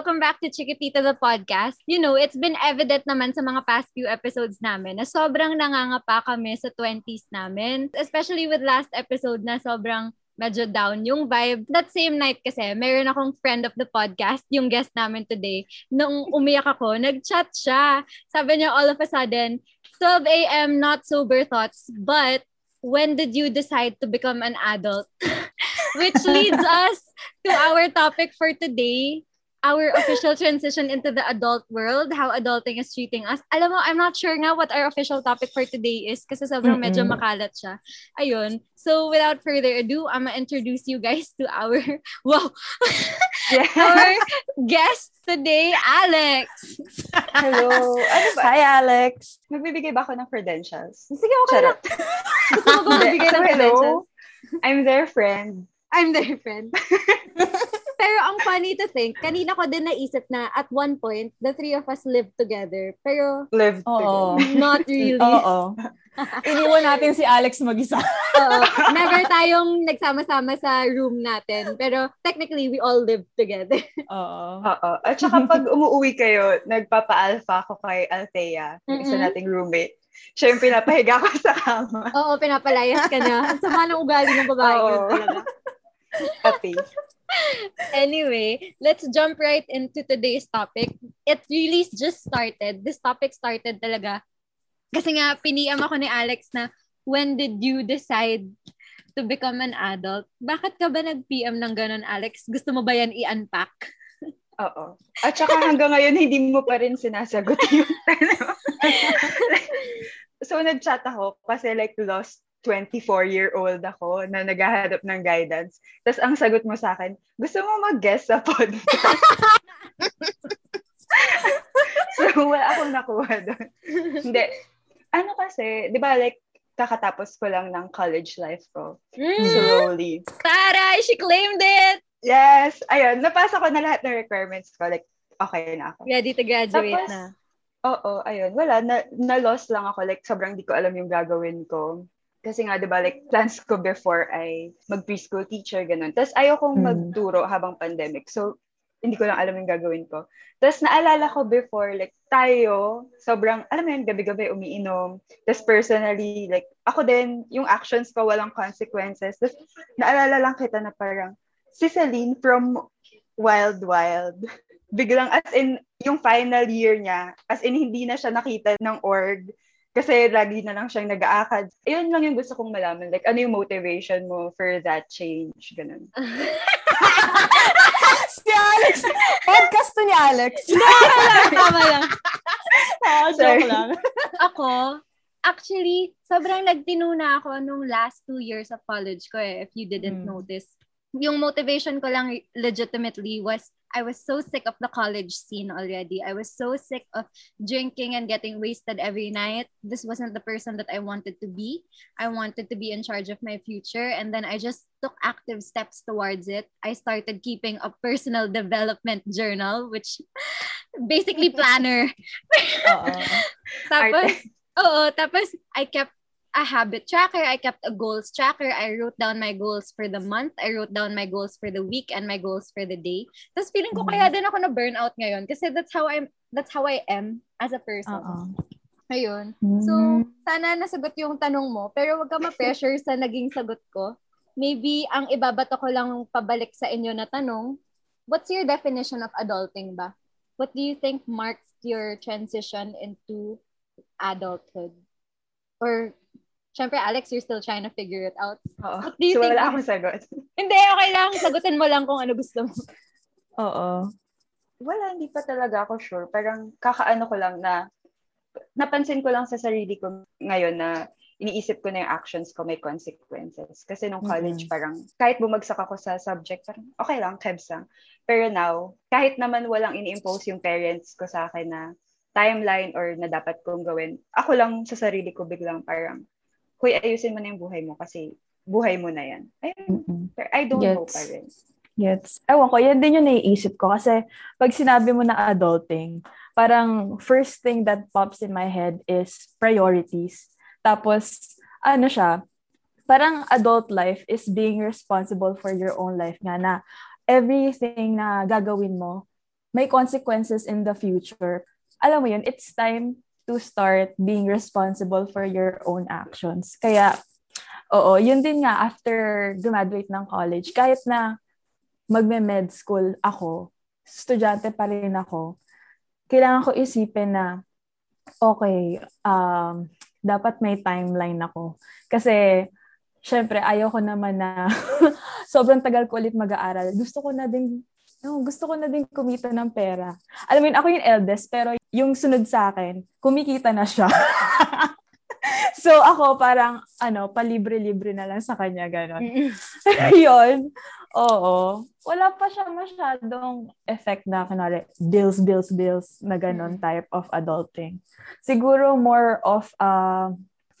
welcome back to Chiquitita the podcast. You know, it's been evident naman sa mga past few episodes namin na sobrang nangangapa kami sa 20s namin. Especially with last episode na sobrang medyo down yung vibe. That same night kasi, meron akong friend of the podcast, yung guest namin today. Nung umiyak ako, nag-chat siya. Sabi niya all of a sudden, 12 a.m. not sober thoughts, but when did you decide to become an adult? Which leads us to our topic for today, our official transition into the adult world, how adulting is treating us. Alam mo, I'm not sure nga what our official topic for today is kasi sobrang medyo makalat siya. Ayun. So, without further ado, I'm gonna introduce you guys to our, wow, yeah. our guest today, Alex. Hello. Ano ba? Hi, Alex. Magbibigay ba ako ng credentials? Sige, okay lang. Gusto mo ba magbigay ng credentials? I'm their friend. I'm their friend. Pero ang funny to think, kanina ko din naisip na at one point, the three of us lived together. Pero Lived Oo. together. not really. Oo. Iniwan natin si Alex mag-isa. Oo. Never tayong nagsama-sama sa room natin. Pero technically, we all lived together. Oo. Oo. At saka pag umuwi kayo, nagpapa-alpha ako kay Althea, yung isa nating roommate. Siya yung pinapahiga ko sa kama. Oo, pinapalayas ka na. Sama ng ugali ng babae Oo. Pati. Anyway, let's jump right into today's topic. It really just started. This topic started talaga. Kasi nga, piniam ako ni Alex na, when did you decide to become an adult? Bakit ka ba nag-PM ng ganun, Alex? Gusto mo ba yan i-unpack? Oo. At saka hanggang ngayon, hindi mo pa rin sinasagot yung tanong. so, nag-chat ako kasi like lost 24-year-old ako na naghahanap ng guidance. Tapos ang sagot mo sa akin, gusto mo mag-guest sa podcast? so, wala akong nakuha doon. Hindi. Ano kasi, di ba like, kakatapos ko lang ng college life ko. Mm. Slowly. Taray! She claimed it! Yes! Ayun, napasa ko na lahat ng requirements ko. Like, okay na ako. Ready to graduate Tapos, na. Oo, ayun. Wala, na, na-lost lang ako. Like, sobrang di ko alam yung gagawin ko. Kasi nga, di ba, like, plans ko before ay mag-preschool teacher, ganun. Tapos, ayokong Hmm. magturo habang pandemic. So, hindi ko lang alam yung gagawin ko. Tapos, naalala ko before, like, tayo, sobrang, alam mo yun, gabi-gabi umiinom. Tapos, personally, like, ako din, yung actions ko, walang consequences. Tapos, naalala lang kita na parang, si Celine from Wild Wild, biglang, as in, yung final year niya, as in, hindi na siya nakita ng org, kasi lagi na lang siyang nag-aakad. Ayun lang yung gusto kong malaman. Like, ano yung motivation mo for that change? Ganun. si Alex. Podcast to ni Alex. Tama lang. Oo, Sorry. joke lang. Ako, actually, sobrang nagtino na ako nung last two years of college ko eh, if you didn't Mm. notice. Yung motivation ko lang legitimately was I was so sick of the college scene already. I was so sick of drinking and getting wasted every night. This wasn't the person that I wanted to be. I wanted to be in charge of my future. And then I just took active steps towards it. I started keeping a personal development journal, which basically planner. Tapos, oo, tapos I kept a habit tracker, I kept a goals tracker, I wrote down my goals for the month, I wrote down my goals for the week and my goals for the day. Tapos feeling ko Mhm. kaya din ako na burnout ngayon kasi that's how I'm that's how I am as a person. Oo. Ayun. So, sana nasagot yung tanong mo, pero wag ka ma-pressure sa naging sagot ko. Maybe ang ibabato ko lang pabalik sa inyo na tanong, what's your definition of adulting ba? What do you think marks your transition into adulthood? Or, syempre, Alex, you're still trying to figure it out. Oo. What do you so, think? wala akong sagot. Hindi, okay lang. Sagutin mo lang kung ano gusto mo. Oo. Wala, hindi pa talaga ako sure. Parang kakaano ko lang na napansin ko lang sa sarili ko ngayon na iniisip ko na yung actions ko may consequences. Kasi nung college, Mhm. parang kahit bumagsak ako sa subject, parang okay lang, kebs lang. Pero now, kahit naman walang ini-impose yung parents ko sa akin na timeline or na dapat kong gawin, ako lang sa sarili ko biglang parang, huy, ayusin mo na yung buhay mo kasi buhay mo na yan. Pero I don't know Gets. pa rin. Gets. Ewan ko, yan din yung naiisip ko. Kasi pag sinabi mo na adulting, parang first thing that pops in my head is priorities. Tapos, ano siya, parang adult life is being responsible for your own life nga na everything na gagawin mo may consequences in the future. Alam mo yun, it's time to start being responsible for your own actions. Kaya, oo, yun din nga, after graduate ng college, kahit na magme-med school ako, estudyante pa rin ako, kailangan ko isipin na, okay, um, dapat may timeline ako. Kasi, syempre, ayaw ko naman na sobrang tagal ko ulit mag-aaral. Gusto ko na din no, gusto ko na din kumita ng pera. Alam mo yun, ako yung eldest, pero yung sunod sa akin, kumikita na siya. so, ako parang, ano, palibre-libre na lang sa kanya, gano'n. yun. Oo. Wala pa siya masyadong effect na, kunwari, bills, bills, bills, na gano'n type of adulting. Siguro more of a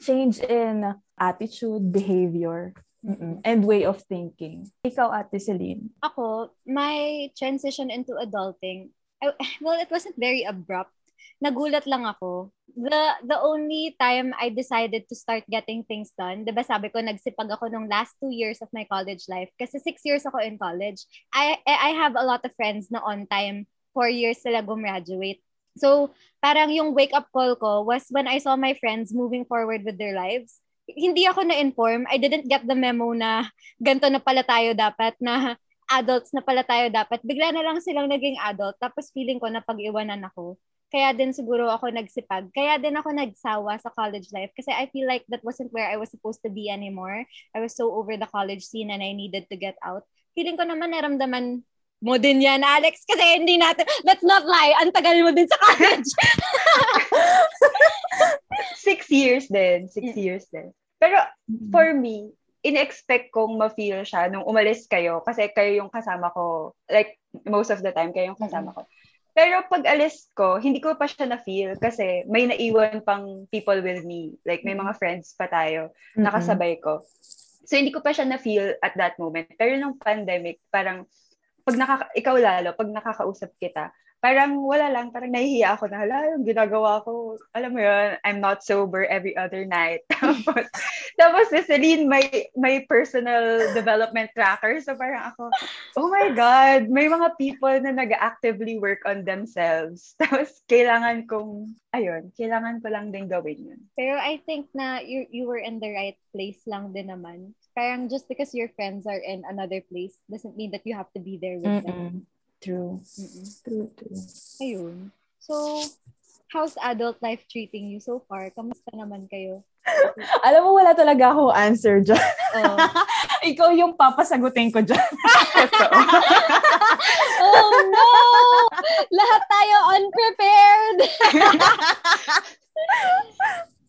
change in attitude, behavior, Mm-mm. and way of thinking. Ikaw, Ate Celine? Ako, my transition into adulting, I, well, it wasn't very abrupt. Nagulat lang ako. The the only time I decided to start getting things done, 'di ba sabi ko nagsipag ako nung last two years of my college life kasi six years ako in college. I I have a lot of friends na on time, four years sila gumraduate. So, parang yung wake up call ko was when I saw my friends moving forward with their lives hindi ako na-inform. I didn't get the memo na ganto na pala tayo dapat, na adults na pala tayo dapat. Bigla na lang silang naging adult. Tapos feeling ko na pag-iwanan ako. Kaya din siguro ako nagsipag. Kaya din ako nagsawa sa college life kasi I feel like that wasn't where I was supposed to be anymore. I was so over the college scene and I needed to get out. Feeling ko naman naramdaman mo din yan, Alex, kasi hindi natin, let's not lie, ang tagal mo din sa college. Six years din. Six years din. Pero mm-hmm. for me, in-expect kong ma-feel siya nung umalis kayo kasi kayo yung kasama ko. Like, most of the time, kayo yung kasama ko. Pero pag alis ko, hindi ko pa siya na-feel kasi may naiwan pang people with me. Like, may mga friends pa tayo, nakasabay ko. So, hindi ko pa siya na-feel at that moment. Pero nung pandemic, parang, pag nakaka- ikaw lalo, pag nakakausap kita, parang wala lang, parang nahihiya ako na, hala, yung ginagawa ko, alam mo yun, I'm not sober every other night. tapos, tapos si Celine, may, may personal development tracker. So parang ako, oh my God, may mga people na nag-actively work on themselves. Tapos kailangan kong, ayun, kailangan ko lang din gawin yun. Pero I think na you, you were in the right place lang din naman. Parang just because your friends are in another place doesn't mean that you have to be there with Mm-mm. them. True. Mm-mm. True, true. Ayun. So, how's adult life treating you so far? Kamusta naman kayo? Alam mo, wala talaga ako answer dyan. Oh. Ikaw yung papasagutin ko dyan. oh no! Lahat tayo unprepared!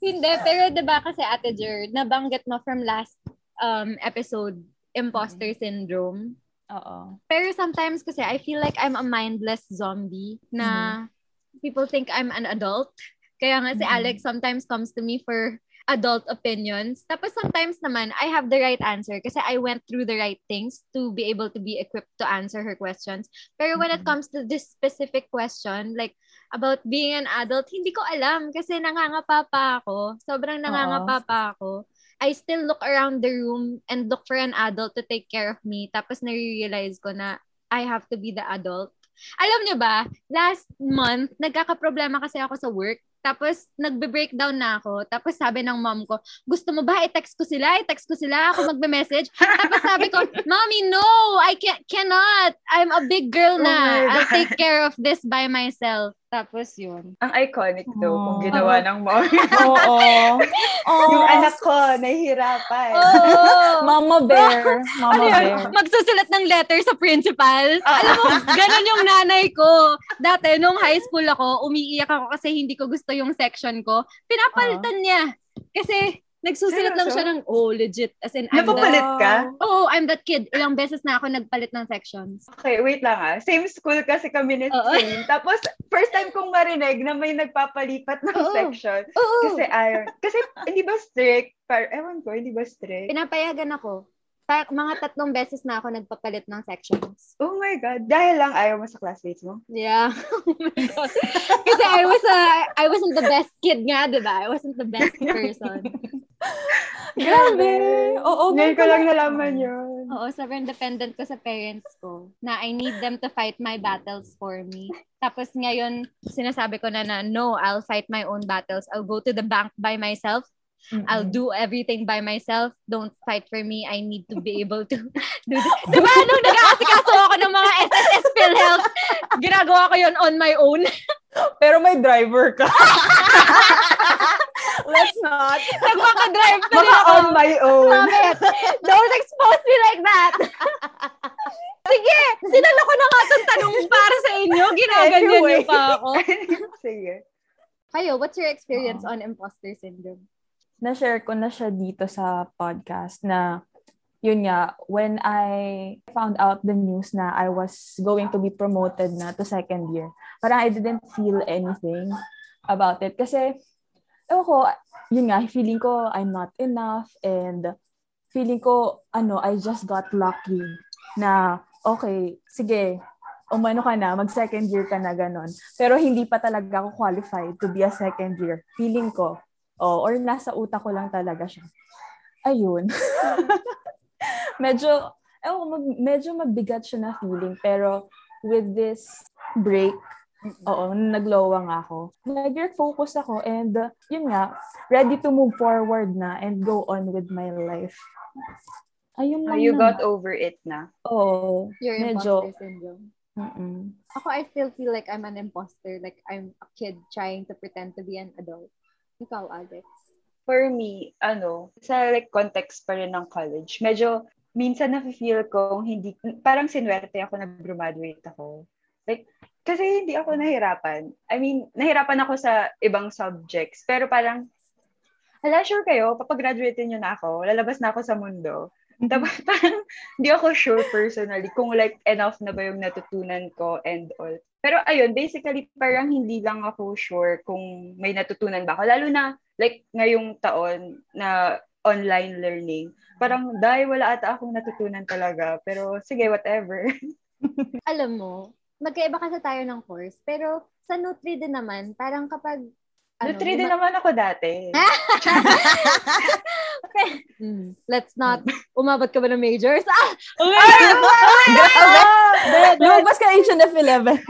Hindi, pero diba kasi Ate Jer, nabanggit mo from last um, episode, imposter syndrome. Oo. Pero sometimes kasi I feel like I'm a mindless zombie na mm-hmm. people think I'm an adult. Kaya nga si mm-hmm. Alex sometimes comes to me for adult opinions. Tapos sometimes naman, I have the right answer kasi I went through the right things to be able to be equipped to answer her questions. Pero when mm-hmm. it comes to this specific question, like about being an adult, hindi ko alam kasi nangangapa pa ako. Sobrang nangangapa pa ako. I still look around the room and look for an adult to take care of me. Tapos na-realize ko na I have to be the adult. Alam niyo ba, last month, nagkakaproblema kasi ako sa work. Tapos, nagbe-breakdown na ako. Tapos, sabi ng mom ko, gusto mo ba i-text ko sila? I-text ko sila? Ako magbe-message? Tapos, sabi ko, Mommy, no! I can- cannot! I'm a big girl na. Oh I'll take care of this by myself. Tapos yun. Ang iconic to oh. kung ginawa ng mom. Oo. oh. Yung anak ko, nahihirapan. Oh. Mama bear. Mama ano bear. Yun? Magsusulat ng letter sa principal. Ah. Alam mo, ganun yung nanay ko. Dati, nung high school ako, umiiyak ako kasi hindi ko gusto yung section ko. Pinapalitan uh. niya. Kasi Nagsusulat lang siya ng, oh, legit. As in, I'm Napapalit that, ka? Oo, oh, I'm that kid. Ilang beses na ako nagpalit ng sections. Okay, wait lang ah. Same school kasi kami ni Celine. Tapos, first time kong marinig na may nagpapalipat ng Oo. section. Oo. Kasi ayaw. Kasi, hindi ba strict? Par, ewan ko, hindi ba strict? Pinapayagan ako. Pa- mga tatlong beses na ako nagpapalit ng sections. Oh my God. Dahil lang ayaw mo sa classmates mo? Yeah. oh my God. Kasi I was a, I wasn't the best kid nga, di ba? I wasn't the best person. Grabe! Oo, Ngayon ko lang nalaman yun. Oo, sobrang dependent ko sa parents ko na I need them to fight my battles for me. Tapos ngayon, sinasabi ko na na, no, I'll fight my own battles. I'll go to the bank by myself. Mm-mm. I'll do everything by myself. Don't fight for me. I need to be able to do this. Diba, nung nag-aasikaso ako ng mga SSS PhilHealth, ginagawa ko yon on my own. Pero may driver ka. Let's not. Nagpaka-drive pa rin Baka ako. on my own. Stop it. Don't expose me like that. Sige, sinala ko na nga itong tanong para sa inyo. Ginaganyan Anyway. niyo pa ako. Sige. Kayo, what's your experience on imposter syndrome? Na-share ko na siya dito sa podcast na yun nga, when I found out the news na I was going to be promoted na to second year, parang I didn't feel anything about it. Kasi, ewan ko, yun nga, feeling ko I'm not enough and feeling ko, ano, I just got lucky na, okay, sige, umano ka na, mag-second year ka na, ganon. Pero hindi pa talaga ako qualified to be a second year. Feeling ko. Oh, or nasa utak ko lang talaga siya. Ayun. medyo, ko, mag- medyo mabigat siya na feeling. Pero with this break, oo, naglowa nga ako. Nag-focus ako and uh, yun nga, ready to move forward na and go on with my life. Ayun Oh, lang you naman. got over it na. Oo. Your medyo. imposter syndrome. Mm-mm. Ako, I still feel like I'm an imposter. Like, I'm a kid trying to pretend to be an adult. Ikaw, Alex. For me, ano, sa like context pa rin ng college, medyo minsan na-feel ko hindi, parang sinwerte ako na graduate ako. Like, kasi hindi ako nahirapan. I mean, nahirapan ako sa ibang subjects. Pero parang, hala, sure kayo, papagraduate nyo na ako, lalabas na ako sa mundo. Tapos parang hindi ako sure personally kung like enough na ba yung natutunan ko and all. Pero ayun, basically parang hindi lang ako sure kung may natutunan ba ako. Lalo na like ngayong taon na online learning. Parang dahil wala ata akong natutunan talaga. Pero sige, whatever. Alam mo, magkaiba kasi tayo ng course. Pero sa Nutri din naman, parang kapag ano, Nutri din luma- naman ako dati. Hmm, Let's not. Umabot ka ba ng majors? Ah! Lumabas ka H&F 11.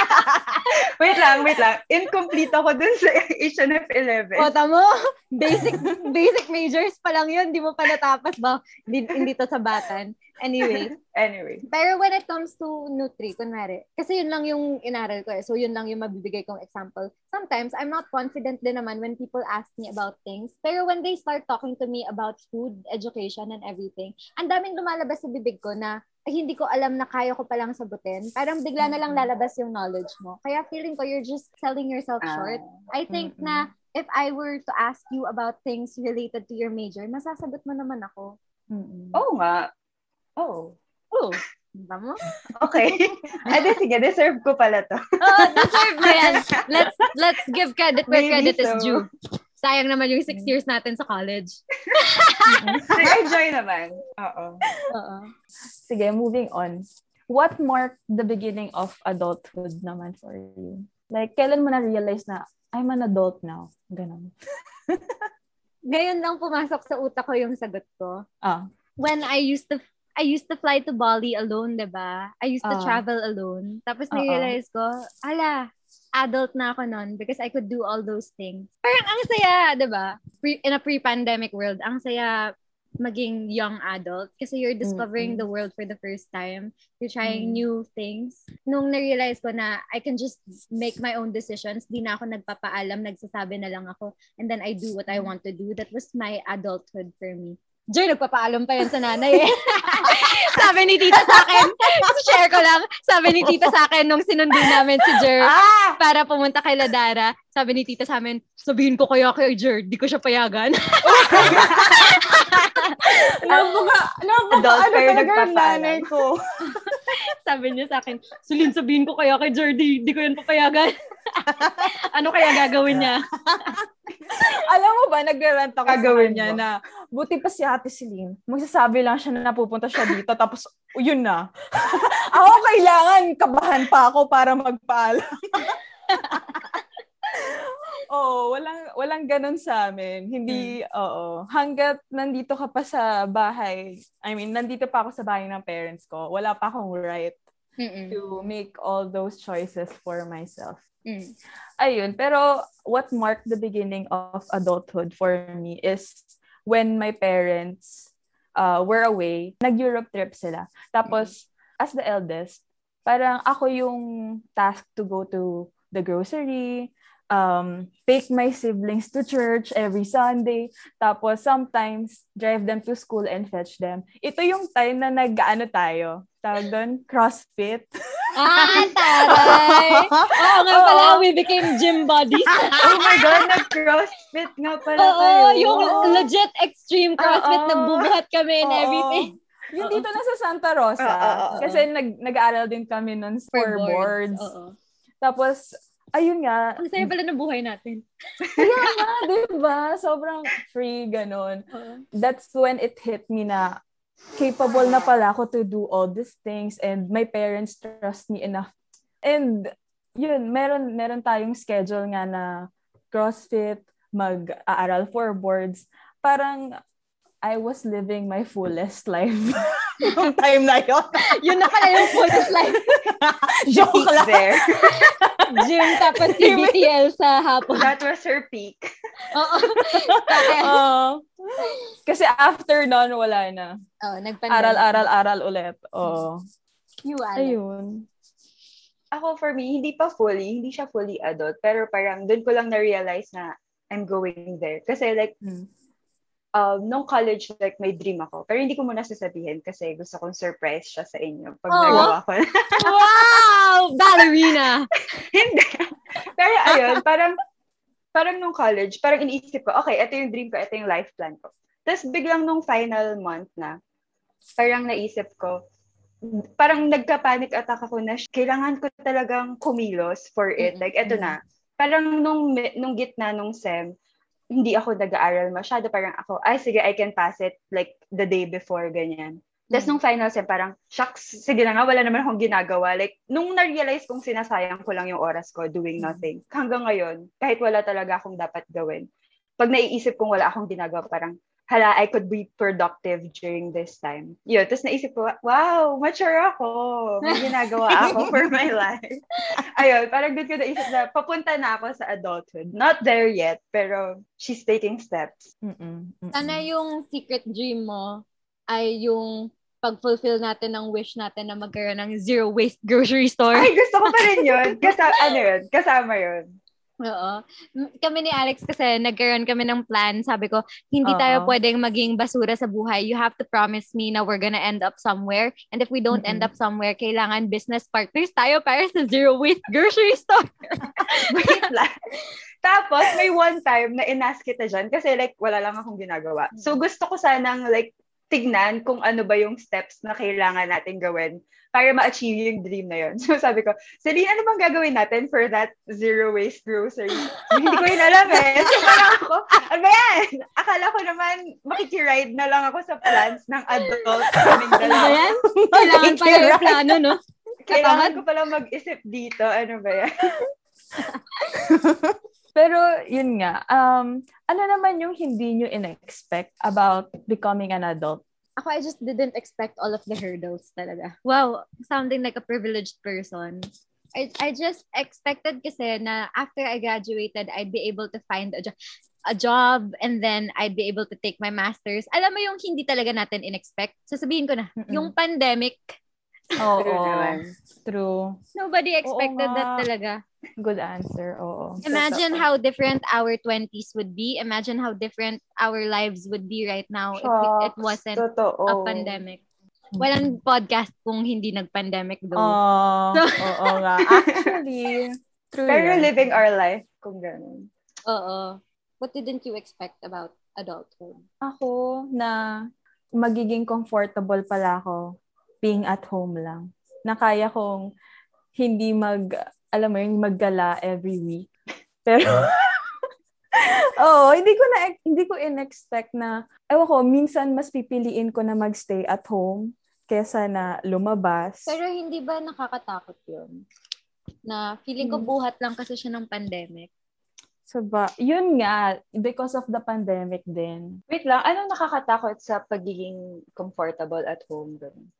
wait lang, wait lang. Incomplete ako dun sa H&F 11. O, tamo, basic basic majors pa lang yun. Di mo pa natapos ba? Hindi, hindi to sa batan. Anyway. Anyway. Pero when it comes to Nutri, kunwari, kasi yun lang yung inaral ko eh. So, yun lang yung mabibigay kong example. Sometimes, I'm not confident din naman when people ask me about things. Pero when they start talking to me about food, education, and everything, ang daming lumalabas sa bibig ko na ay, hindi ko alam na kaya ko palang sagutin. Parang bigla na lang lalabas yung knowledge mo. Kaya feeling ko you're just selling yourself Ah. short. I think Mm-mm. na if I were to ask you about things related to your major, masasagot mo naman ako. Mm-mm. Oo nga. Oo. Oh, diba mo? Okay. Ade, sige, deserve ko pala to. Oh, deserve mo yan. Let's, let's give credit where Maybe credit is so. due. Sayang naman yung six years natin sa college. Enjoy naman. Oo. Oo. Sige, moving on. What marked the beginning of adulthood naman for you? Like, kailan mo na-realize na, I'm an adult now? Ganon. Ngayon lang pumasok sa utak ko yung sagot ko. Ah. When I used to I used to fly to Bali alone, 'di ba? I used to Ah. travel alone. Tapos na-realize ko, ala, adult na ako nun because I could do all those things. Parang ang saya, 'di ba? Pre- in a pre-pandemic world, ang saya maging young adult kasi you're discovering Mm-mm. the world for the first time. You're trying Mm. new things. Nung na-realize ko na I can just make my own decisions, di na ako nagpapaalam, nagsasabi na lang ako, and then I do what I want to do. That was my adulthood for me. Joy, nagpapaalam pa yan sa nanay eh. sabi ni tita sa akin, share ko lang, sabi ni tita sa akin nung sinundo namin si Jer Ah! para pumunta kay Ladara, sabi ni tita sa amin, sabihin ko kaya kay Jer, di ko siya payagan. Napaka, napaka, Adult ano talaga yung nanay ko. sabi niya sa akin, Sulin, sabihin ko kaya kay Jer, di, ko yan papayagan. ano kaya gagawin niya? Alam mo ba, nag-rant ako Gagawin sa kanya mo. na buti pa si Ate Celine. Magsasabi lang siya na napupunta siya dito tapos yun na. ako kailangan kabahan pa ako para magpaalam. Oo, walang walang ganun sa amin. Hindi, mm. oo. Hanggat nandito ka pa sa bahay, I mean, nandito pa ako sa bahay ng parents ko, wala pa akong right Mm-mm. to make all those choices for myself. Mm. Ayun, pero what marked the beginning of adulthood for me is when my parents uh, were away, nag-Europe trip sila. Tapos, mm. as the eldest, parang ako yung task to go to the grocery, um, take my siblings to church every Sunday, tapos sometimes drive them to school and fetch them. Ito yung time na nag-ano tayo, tawag doon, CrossFit. Ah, taray! Oo nga pala, oh. we became gym buddies. oh my God, nag-CrossFit nga pala Oo, tayo. yung legit extreme CrossFit, Uh-oh. nagbubuhat kami and Oo. everything. Yung dito na sa Santa Rosa. Uh, uh, uh, kasi nag, nag-aaral din kami nun for, for boards. boards. Tapos, ayun nga. Ang saya pala ng buhay natin. Kaya nga, di ba? Sobrang free, ganun. Uh-huh. That's when it hit me na capable na pala ako to do all these things and my parents trust me enough. And yun, meron, meron tayong schedule nga na CrossFit, mag-aaral for boards. Parang I was living my fullest life. Yung time na yun. yun na pala yung fullest life. Joke lang. There. Gym tapos CBTL sa hapon. That was her peak. Oo. uh, kasi after nun, wala na. Oh, Aral-aral-aral ulit. Oo. You, Ayun. Ako, for me, hindi pa fully, hindi siya fully adult. Pero parang doon ko lang na-realize na I'm going there. Kasi like, hmm um, nung college, like, may dream ako. Pero hindi ko muna sasabihin kasi gusto kong surprise siya sa inyo pag oh. nagawa ko. wow! Ballerina! hindi. Pero ayun, parang, parang nung college, parang iniisip ko, okay, ito yung dream ko, ito yung life plan ko. Tapos biglang nung final month na, parang naisip ko, parang nagka-panic attack ako na kailangan ko talagang kumilos for it. Like, eto na. Parang nung, nung gitna nung SEM, hindi ako nag-aaral masyado. Parang ako, ay sige, I can pass it like the day before, ganyan. Tapos mm. nung final sem, parang, shucks, sige na nga, wala naman akong ginagawa. Like, nung na-realize kong sinasayang ko lang yung oras ko doing mm. nothing, hanggang ngayon, kahit wala talaga akong dapat gawin, pag naiisip kong wala akong ginagawa, parang, hala, I could be productive during this time. Yun, tapos naisip ko, wow, mature ako. May ginagawa ako for my life. Ayun, parang doon ko naisip na papunta na ako sa adulthood. Not there yet, pero she's taking steps. Mm-mm, mm-mm. Sana yung secret dream mo ay yung pag-fulfill natin ng wish natin na magkaroon ng zero waste grocery store. Ay, gusto ko pa rin yun. Kasama, ano yun? Kasama yun. Oo. Kami ni Alex kasi nagkaroon kami ng plan. Sabi ko, hindi Uh-oh. tayo pwedeng maging basura sa buhay. You have to promise me na we're gonna end up somewhere. And if we don't mm-hmm. end up somewhere, kailangan business partners tayo para sa zero waste grocery store. Wait lang. Tapos, may one time na inas kita dyan kasi like, wala lang akong ginagawa. So, gusto ko sanang like, tignan kung ano ba yung steps na kailangan natin gawin para ma-achieve yung dream na yun. So sabi ko, Celine, ano bang gagawin natin for that zero waste grocery? Hindi ko yun alam eh. So parang ako, ano yan? Akala ko naman makikiride na lang ako sa plans ng adult. Ano yan? Kailangan pa yung plano, no? Kailangan ko pala mag-isip dito. Ano ba yan? Pero yun nga, um, ano naman yung hindi nyo in-expect about becoming an adult? Ako, I just didn't expect all of the hurdles talaga. Wow, sounding like a privileged person. I, I just expected kasi na after I graduated, I'd be able to find a job a job and then I'd be able to take my masters. Alam mo yung hindi talaga natin in-expect. Sasabihin ko na, Mm-mm. yung pandemic. Oo. Oh, True. Nobody expected Oo, that talaga. Good answer. Oo. Imagine how different our 20s would be. Imagine how different our lives would be right now Shucks, if it wasn't Totoo. a pandemic. Walang podcast kung hindi nag-pandemic though. Oh, so, oo nga. Actually, true Pero yan. living our life kung gano'n. Oo. What didn't you expect about adulthood? Ako, na magiging comfortable pala ako being at home lang. Na kaya kong hindi mag alam mo yung maggala every week. Pero, oh, hindi ko na, hindi ko in-expect na, ewan ko, minsan mas pipiliin ko na magstay at home kesa na lumabas. Pero hindi ba nakakatakot yun? Na feeling ko hmm. buhat lang kasi siya ng pandemic. So ba, yun nga, because of the pandemic din. Wait lang, anong nakakatakot sa pagiging comfortable at home? Ganun?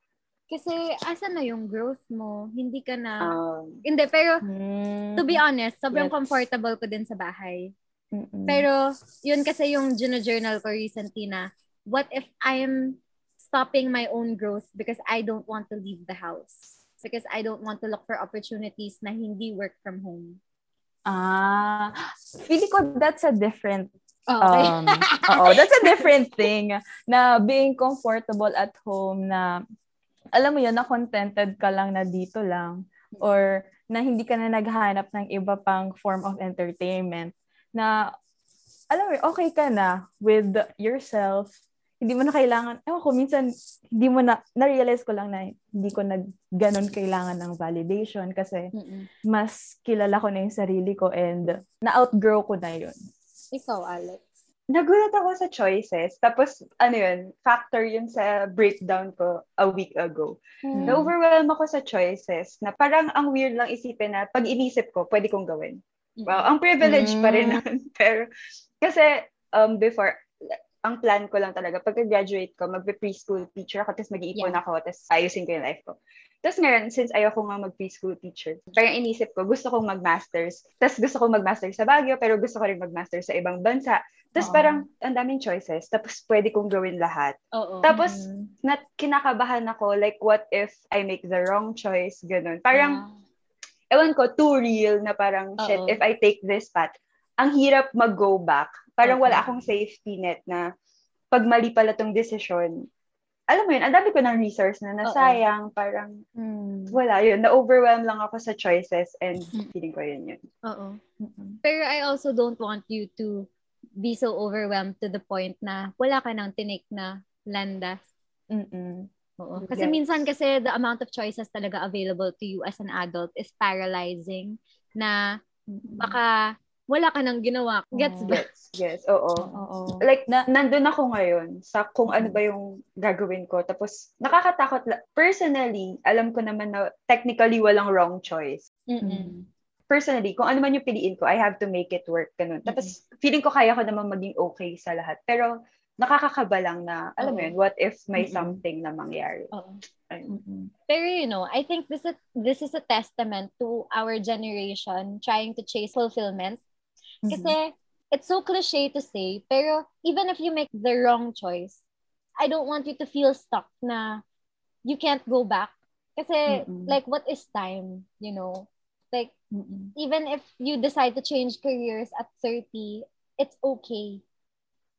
Kasi asa na yung growth mo? Hindi ka na... Um, hindi, pero Hmm. to be honest, sobrang Yes. comfortable ko din sa bahay. Mm-mm. Pero yun kasi yung journal ko recently na, what if I am stopping my own growth because I don't want to leave the house? Because I don't want to look for opportunities na hindi work from home. Ah, feeling ko that's a different Okay. um oo, that's a different thing na being comfortable at home na alam mo yun, na contented ka lang na dito lang or na hindi ka na naghanap ng iba pang form of entertainment na alam mo, okay ka na with yourself. Hindi mo na kailangan, ewan ko, minsan, hindi mo na, na-realize ko lang na hindi ko na ganun kailangan ng validation kasi Mm-mm. mas kilala ko na yung sarili ko and na-outgrow ko na yun. Ikaw, Alex. Nagulat ako sa choices. Tapos, ano yun, factor yun sa breakdown ko a week ago. Hmm. Na-overwhelm ako sa choices na parang ang weird lang isipin na pag inisip ko, pwede kong gawin. Wow, ang privilege pa rin Mm. nun. Pero, kasi, um, before, ang plan ko lang talaga, pagka-graduate ko, magbe-preschool teacher ako, tapos mag-iipon Yeah. ako, tapos ayusin ko yung life ko. Tapos ngayon, since ayoko nga mag-preschool teacher, parang inisip ko, gusto kong mag-masters. Tapos gusto kong mag-masters sa Baguio, pero gusto ko rin mag-masters sa ibang bansa. Tapos parang, ang daming choices. Tapos pwede kong gawin lahat. Oo. Tapos, Mm. na, kinakabahan ako, like, what if I make the wrong choice? Ganun. Parang, ewan ko, too real na parang, shit, Oo. if I take this path, ang hirap mag-go back. Parang Oo. wala akong safety net na pag mali pala tong decision, alam mo yun, ang dami ko ng resource na nasayang, parang Mm. wala yun, na-overwhelm lang ako sa choices and feeling ko yun yun. Oo. Pero I also don't want you to be so overwhelmed to the point na wala ka nang tinik na landas. Mm-mm. Oo. Kasi Yes. minsan kasi the amount of choices talaga available to you as an adult is paralyzing na baka wala ka nang ginawa. Gets ba? Yes, yes, oo. Oo. Like, Na- nandun ako ngayon sa kung ano ba yung gagawin ko. Tapos, nakakatakot. la- Personally, alam ko naman na technically walang wrong choice. Mm-mm. Personally, kung ano man yung piliin ko, I have to make it work. Ganun. Tapos, feeling ko kaya ko naman maging okay sa lahat. Pero, nakakakaba lang na, alam mo yun, what if may Mm-mm. something na mangyari? Oo. Ayun. Mm-mm. Pero you know, I think this is this is a testament to our generation trying to chase fulfillment. Mm-hmm. Kasi it's so cliche to say, pero even if you make the wrong choice, I don't want you to feel stuck na you can't go back. Kasi Mm-mm. like what is time, you know? Like Mm-mm. even if you decide to change careers at 30, it's okay.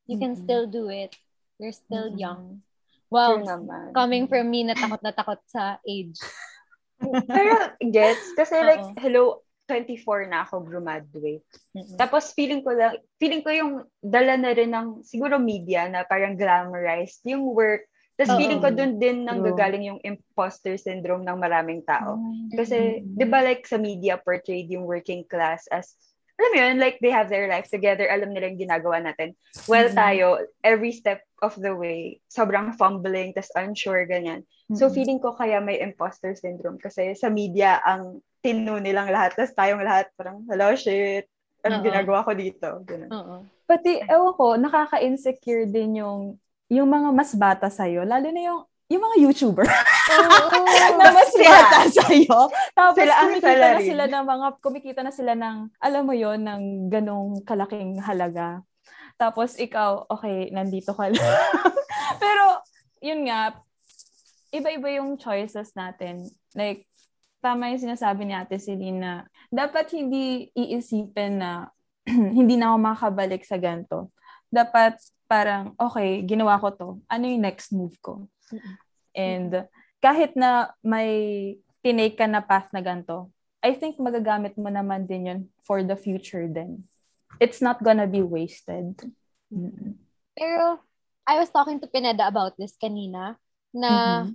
You can Mm-mm. still do it. You're still Mm-mm. young. Wow, naman. coming from me na takot na takot sa age. Pero, gets? Kasi like, Oo. hello, 24 na ako graduate. Mm-mm. Tapos feeling ko lang, feeling ko yung dala na rin ng siguro media na parang glamorized yung work. Tapos Oo. feeling ko dun din nang gagaling yung imposter syndrome ng maraming tao. Mm. Kasi, Mm. di ba like sa media portrayed yung working class as, alam mo yun, like they have their life together, alam nila yung ginagawa natin. Well, Mm. tayo, every step of the way, sobrang fumbling, tas unsure, ganyan. So Mm-mm. feeling ko kaya may imposter syndrome kasi sa media ang tinu nilang lahat, tas tayong lahat parang, hello, shit, Oo. ginagawa ko dito? Ganun. Oo. Pati, ewan ko, nakaka-insecure din yung yung mga mas bata sa'yo, lalo na yung yung mga YouTuber na mas Sila. bata sa'yo. Tapos Sila ang kumikita na salarin. sila ng mga, kumikita na sila ng, alam mo yon ng ganong kalaking halaga. Tapos ikaw, okay, nandito ka lang. Pero, yun nga, iba-iba yung choices natin. Like, tama yung sinasabi ni Ate Celine na dapat hindi iisipin na hindi na ako makakabalik sa ganito. Dapat parang, okay, ginawa ko to. Ano yung next move ko? And kahit na may tinake ka na path na ganito, I think magagamit mo naman din yun for the future din. It's not gonna be wasted. Pero, I was talking to Pineda about this kanina, na Mhm.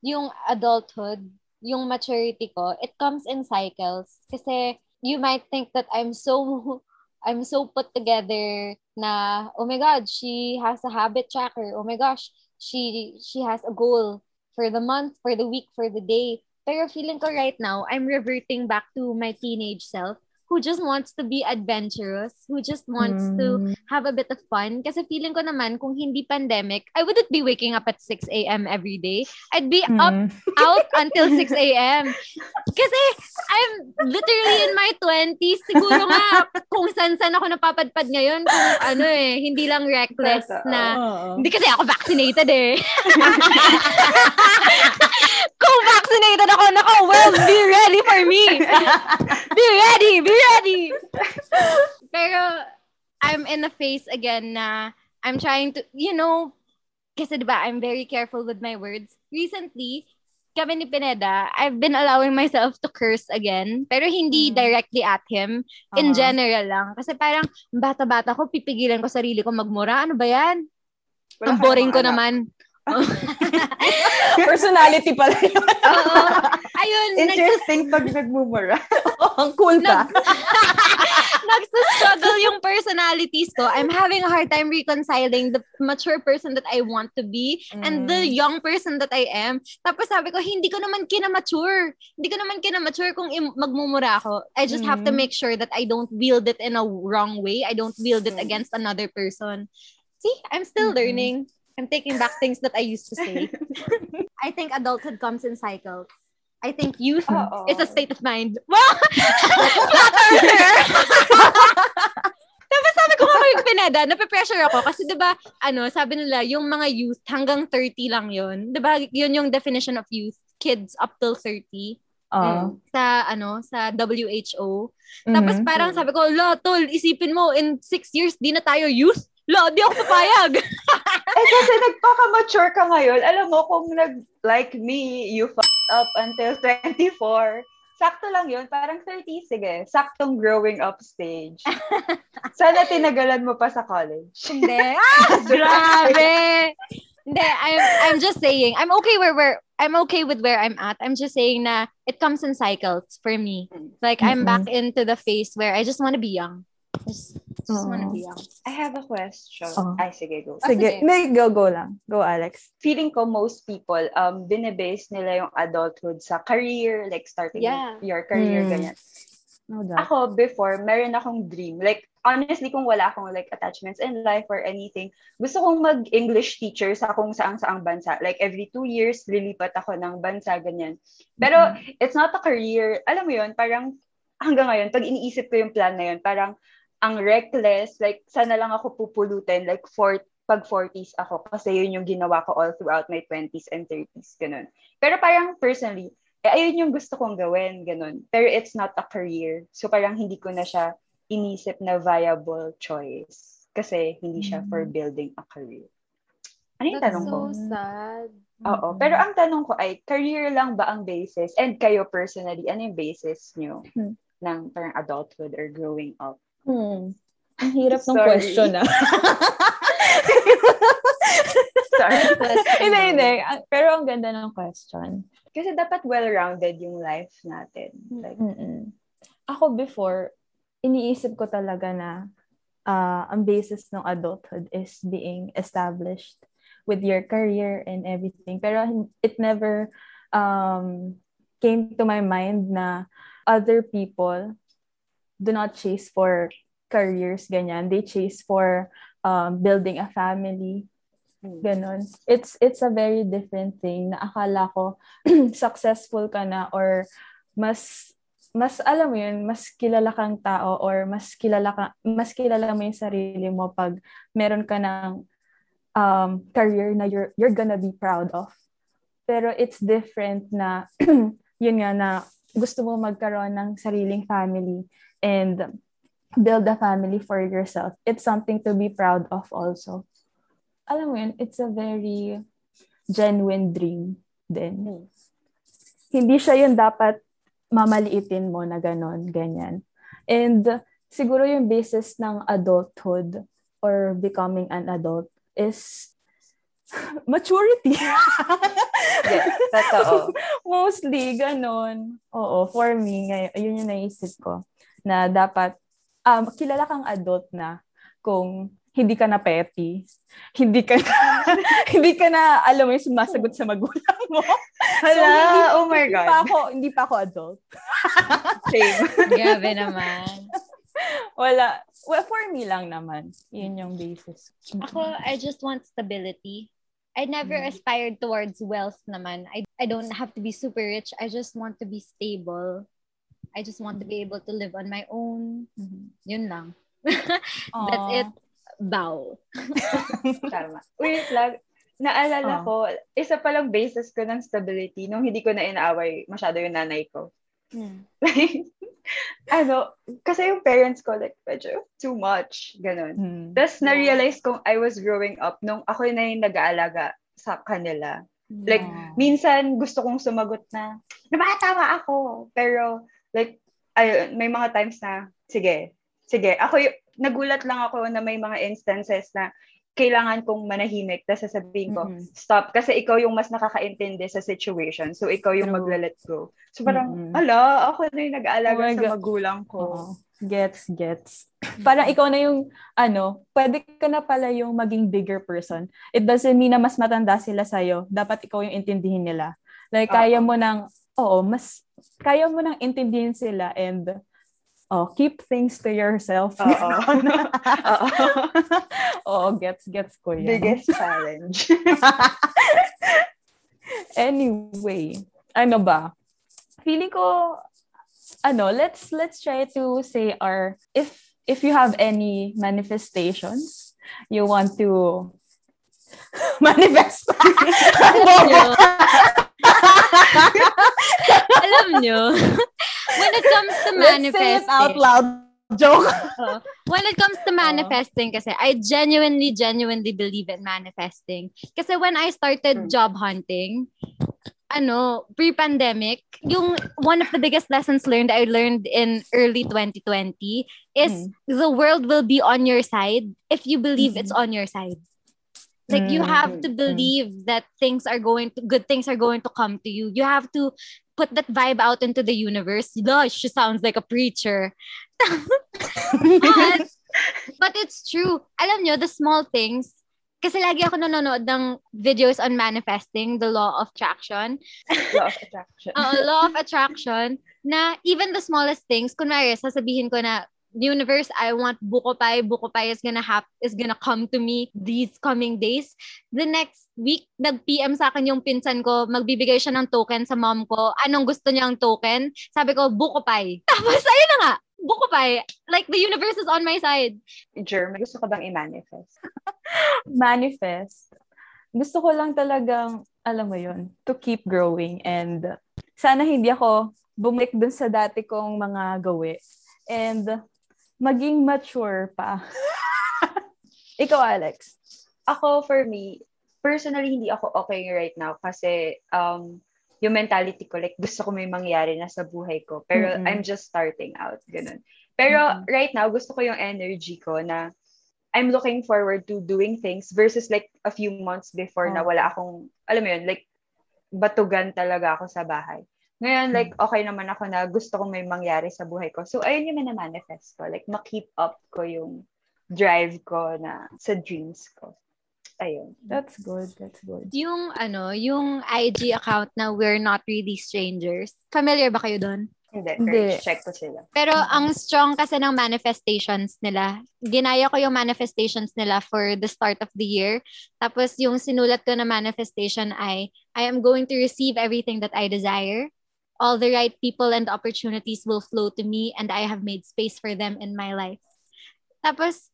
yung adulthood, yung maturity ko, it comes in cycles. Kasi, you might think that I'm so, I'm so put together na, oh my God, she has a habit tracker. Oh my gosh, she, she has a goal for the month, for the week, for the day. Pero feeling ko right now, I'm reverting back to my teenage self who who just wants to be adventurous, who just wants mm. to have a bit of fun. Kasi feeling ko naman, kung hindi pandemic, I wouldn't be waking up at 6 a.m. every day. I'd be mm. up, out until 6 a.m. Kasi I'm literally in my 20s. Siguro nga, kung san-san ako napapadpad ngayon, kung ano eh, hindi lang reckless na, hindi kasi ako vaccinated eh. kung vaccinated ako, nako, well, be ready for me. be ready, be ready. Pero, I'm in a phase again na I'm trying to, you know, kasi diba, I'm very careful with my words. Recently, kami ni Pineda, I've been allowing myself to curse again. Pero hindi mm. directly at him. Uh-huh. In general lang. Kasi parang, bata-bata ko, pipigilan ko sarili ko magmura. Ano ba yan? Wala Ang boring ko anak. naman. Personality pala yun. Oo. Ayun. Interesting nags- pag nagmumura. oh, ang cool ka. Nagsastruggle yung personalities ko. I'm having a hard time reconciling the mature person that I want to be mm. and the mm. young person that I am. Tapos sabi ko, hindi ko naman kinamature. Hindi ko naman kinamature kung im- magmumura ako. I just mm. have to mm. make sure that I don't wield it in a wrong way. I don't wield it mm. against another person. See, I'm still mm-hmm. learning. I'm taking back things that I used to say. I think adulthood comes in cycles. I think youth Uh-oh. is a state of mind. Well, Tapos sabi ko nga kay Pineda, nape-pressure ako kasi 'di ba, ano, sabi nila yung mga youth hanggang 30 lang 'yon. 'Di ba? 'Yun yung definition of youth, kids up till 30. Uh, sa ano sa WHO. Mm-hmm. Tapos parang sabi ko, "Lo, tol, isipin mo in six years di na tayo youth." Lo, di ako papayag. eh kasi nagpaka-mature ka ngayon. Alam mo, kung nag, like me, you f***ed up until 24, sakto lang yun. Parang 30, sige. Saktong growing up stage. Sana tinagalan mo pa sa college. Hindi. Ah, grabe. Hindi, I'm, I'm just saying, I'm okay where we're, I'm okay with where I'm at. I'm just saying na it comes in cycles for me. Like, mm-hmm. I'm back into the phase where I just want to be young. Just, just wanna be young. I have a question. Oh. Ay, sige, go. Ah, sige. Hindi, go, go lang. Go, Alex. Feeling ko most people, um, binibase nila yung adulthood sa career, like starting yeah. your career, mm. ganyan. No doubt. Ako, before, meron akong dream. Like, honestly, kung wala akong like attachments in life or anything, gusto kong mag-English teacher sa kung saang-saang bansa. Like, every two years, lilipat ako ng bansa, ganyan. Pero, mm-hmm. it's not a career. Alam mo yun, parang hanggang ngayon, pag iniisip ko yung plan na yun, parang ang reckless, like, sana lang ako pupulutin, like, for, pag 40s ako, kasi yun yung ginawa ko all throughout my 20s and 30s, ganun. Pero parang personally, eh, ayun yung gusto kong gawin, ganun. Pero it's not a career. So parang hindi ko na siya inisip na viable choice. Kasi hindi siya mm. for building a career. Ano yung That's tanong so ko? so sad. Oo. Pero ang tanong ko ay, career lang ba ang basis? And kayo personally, ano yung basis nyo hmm. ng parang adulthood or growing up? Hmm. Ang hirap ng question ah. Sorry. hindi, hindi. Pero ang ganda ng question. Kasi dapat well-rounded yung life natin. Like, Mm-mm. Ako before, iniisip ko talaga na uh, ang basis ng adulthood is being established with your career and everything. Pero it never um, came to my mind na other people do not chase for careers, ganyan. They chase for um, building a family, hmm. ganon. It's, it's a very different thing na akala ko successful ka na or mas mas alam mo yun, mas kilala kang tao or mas kilala ka, mas kilala mo yung sarili mo pag meron ka ng um, career na you're, you're gonna be proud of. Pero it's different na, yun nga na gusto mo magkaroon ng sariling family and build a family for yourself, it's something to be proud of also. Alam mo yun, it's a very genuine dream din. Hmm. Hindi siya yung dapat mamaliitin mo na ganon, ganyan. And siguro yung basis ng adulthood or becoming an adult is maturity. yes, totoo. Mostly, ganon. Oo, for me, ngayon, yun yung naisip ko na dapat um, kilala kang adult na kung hindi ka na petty, hindi ka na, hindi ka na, alam mo sumasagot sa magulang mo. Hala, hindi, oh my hindi God. Pa ako, hindi pa ako adult. Shame. Grabe naman. Wala. Well, for me lang naman. Yun yung basis. Ako, I just want stability. I never Mm. aspired towards wealth naman. I, I don't have to be super rich. I just want to be stable. I just want to be able to live on my own. Mhm. Yun lang. That's it. Bow. Tama. Wait lang. Naalala Oh. ko, isa palang basis ko ng stability nung hindi ko na inaaway masyado yung nanay ko. Like, ano, kasi yung parents ko, like, medyo too much. Ganon. Hmm. Tapos, na-realize kong I was growing up nung ako na yung nag-aalaga sa kanila. Like, Aw. minsan gusto kong sumagot na, nabatama ako. Pero, like, ayun, may mga times na, sige, sige. Ako, y- nagulat lang ako na may mga instances na kailangan kong manahimik tapos sasabihin ko, Mhm. stop. Kasi ikaw yung mas nakakaintindi sa situation. So, ikaw yung magla-let go. So, parang, Mhm. ala, ako na yung nag-aalaga Oh sa God. magulang ko. Oo. Gets, gets. Parang ikaw na yung, ano, pwede ka na pala yung maging bigger person. It doesn't mean na mas matanda sila sa'yo. Dapat ikaw yung intindihin nila. Like, kaya mo nang, oo, mas, kaya mo nang intindihin sila and, oh, keep things to yourself. Oo. Oo. Oo, gets, gets ko yan. Biggest challenge. Anyway, ano ba? Feeling ko, ano, let's let's try to say our if if you have any manifestations you want to manifest. Alam nyo, when it comes to Let's say it manifesting, out loud. Joke. Oo. when it comes to manifesting kasi, I genuinely, genuinely believe in manifesting. Kasi when I started Mm. job hunting, ano, pre-pandemic, yung one of the biggest lessons learned I learned in early 2020 is Mm. the world will be on your side if you believe it's Mhm. on your side. Like you have to mm, believe that things are going to good things are going to come to you. You have to put that vibe out into the universe. Gosh, she sounds like a preacher. but, but it's true. Alam nyo, the small things, kasi lagi ako nanonood ng videos on manifesting, the law of attraction. Law of attraction. Uh, law of attraction, na even the smallest things, kunwari, sasabihin ko na, universe, I want buko pie, buko pie is gonna hap is gonna come to me these coming days. The next week, nag-PM sa akin yung pinsan ko, magbibigay siya ng token sa mom ko. Anong gusto niyang token? Sabi ko, buko pie. Tapos, ayun na nga, buko pie. Like, the universe is on my side. Jerm, gusto ko bang i-manifest? manifest. Gusto ko lang talagang, alam mo yun, to keep growing and sana hindi ako bumalik dun sa dati kong mga gawi and maging mature pa. Ikaw, Alex. Ako, for me, personally, hindi ako okay right now kasi um, yung mentality ko, like, gusto ko may mangyari na sa buhay ko. Pero Mm-mm. I'm just starting out. Ganun. Pero Mm-mm. right now, gusto ko yung energy ko na I'm looking forward to doing things versus like a few months before na Oh. wala akong, alam mo yun, like, batugan talaga ako sa bahay. Ngayon, like, okay naman ako na gusto kong may mangyari sa buhay ko. So, ayun yung na-manifest ko. Like, ma-keep up ko yung drive ko na sa dreams ko. Ayun. That's good. That's good. Yung, ano, yung IG account na We're Not Really Strangers. Familiar ba kayo doon? Hindi, Hindi. check ko sila. Pero ang strong kasi ng manifestations nila. Ginaya ko yung manifestations nila for the start of the year. Tapos yung sinulat ko na manifestation ay, I am going to receive everything that I desire. All the right people and opportunities will flow to me and I have made space for them in my life. Tapos,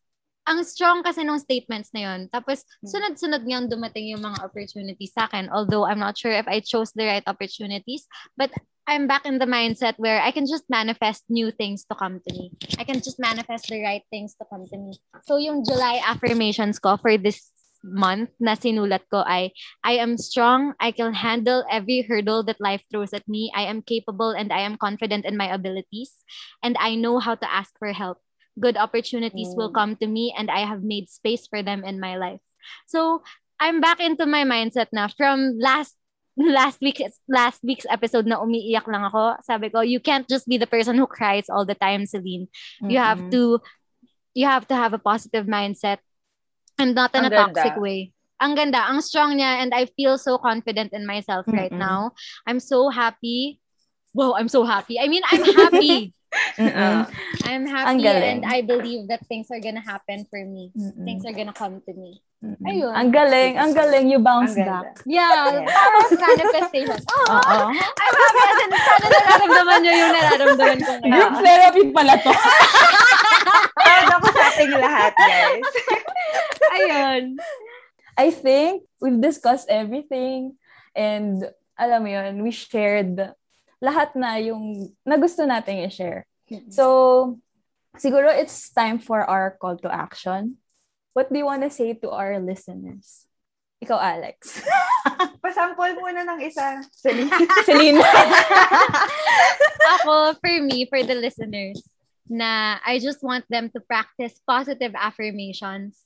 ang strong kasi nung statements na yun. Tapos, sunod-sunod nga dumating yung mga opportunities sa akin. Although, I'm not sure if I chose the right opportunities. But I'm back in the mindset where I can just manifest new things to come to me. I can just manifest the right things to come to me. So yung July affirmations ko for this month na sinulat ko ay I am strong, I can handle every hurdle that life throws at me. I am capable and I am confident in my abilities and I know how to ask for help. Good opportunities will Mm. come to me and I have made space for them in my life. So I'm back into my mindset na from last last week last week's episode na umiiyak lang ako. Sabi ko, you can't just be the person who cries all the time, Celine. You have Mm-mm. to you have to have a positive mindset and not in Ang a toxic ganda. way. ang ganda, ang strong niya, and I feel so confident in myself right Mm-mm. now. I'm so happy. Wow, I'm so happy. I mean, I'm happy. Mm-mm. Uh, I'm happy galing. and I believe that things are gonna happen for me. Mm-mm. Things are gonna come to me. Mm-mm. Ayun. Ang galing, ang galing. You bounce Ang back. Yeah, Yes. parang manifestation. Oh, Oo. I'm happy as in, sana nararamdaman nyo yung nararamdaman ko ngayon. Group therapy pala to. Proud ako sa ating lahat, guys. Ayun. I think we've discussed everything and alam mo yun, we shared lahat na yung na gusto nating i-share. So, siguro it's time for our call to action. What do you want to say to our listeners? Ikaw, Alex. Pasample muna ng isa. Celine. Celine. Ako, for me, for the listeners, na I just want them to practice positive affirmations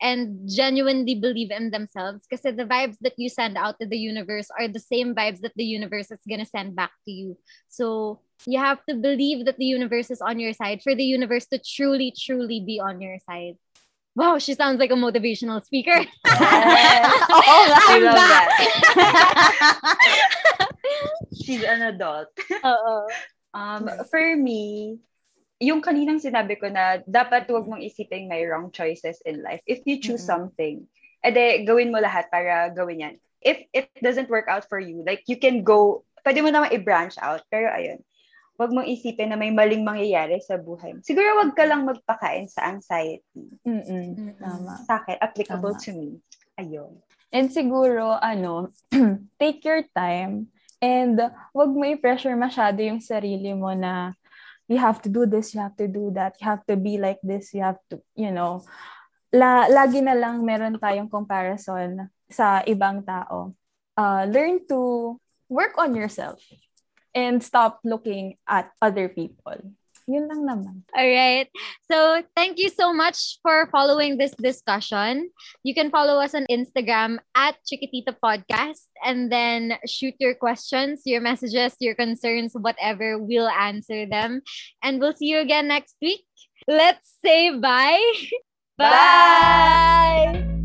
and genuinely believe in themselves because the vibes that you send out to the universe are the same vibes that the universe is gonna send back to you. So you have to believe that the universe is on your side for the universe to truly, truly be on your side. Wow, she sounds like a motivational speaker. Nga. I I'm love back. that. She's an adult. Oo. Um, for me, yung kaninang sinabi ko na dapat huwag mong isipin may wrong choices in life. If you choose Mm-mm. something, ede gawin mo lahat para gawin yan. If it doesn't work out for you, like you can go, pwede mo naman i-branch out. Pero ayun, huwag mong isipin na may maling mangyayari sa buhay mo. Siguro wag ka lang magpakain sa anxiety. Mm-mm. Tama. Sa akin, applicable Tama. to me. Ayun. And siguro, ano, take your time and wag mo i-pressure masyado yung sarili mo na you have to do this, you have to do that, you have to be like this, you have to, you know, la lagi na lang meron tayong comparison sa ibang tao. Uh, learn to work on yourself and stop looking at other people. Yun lang naman. All right. So thank you so much for following this discussion. You can follow us on Instagram at Chiquitita Podcast and then shoot your questions, your messages, your concerns, whatever. We'll answer them. And we'll see you again next week. Let's say bye. Bye!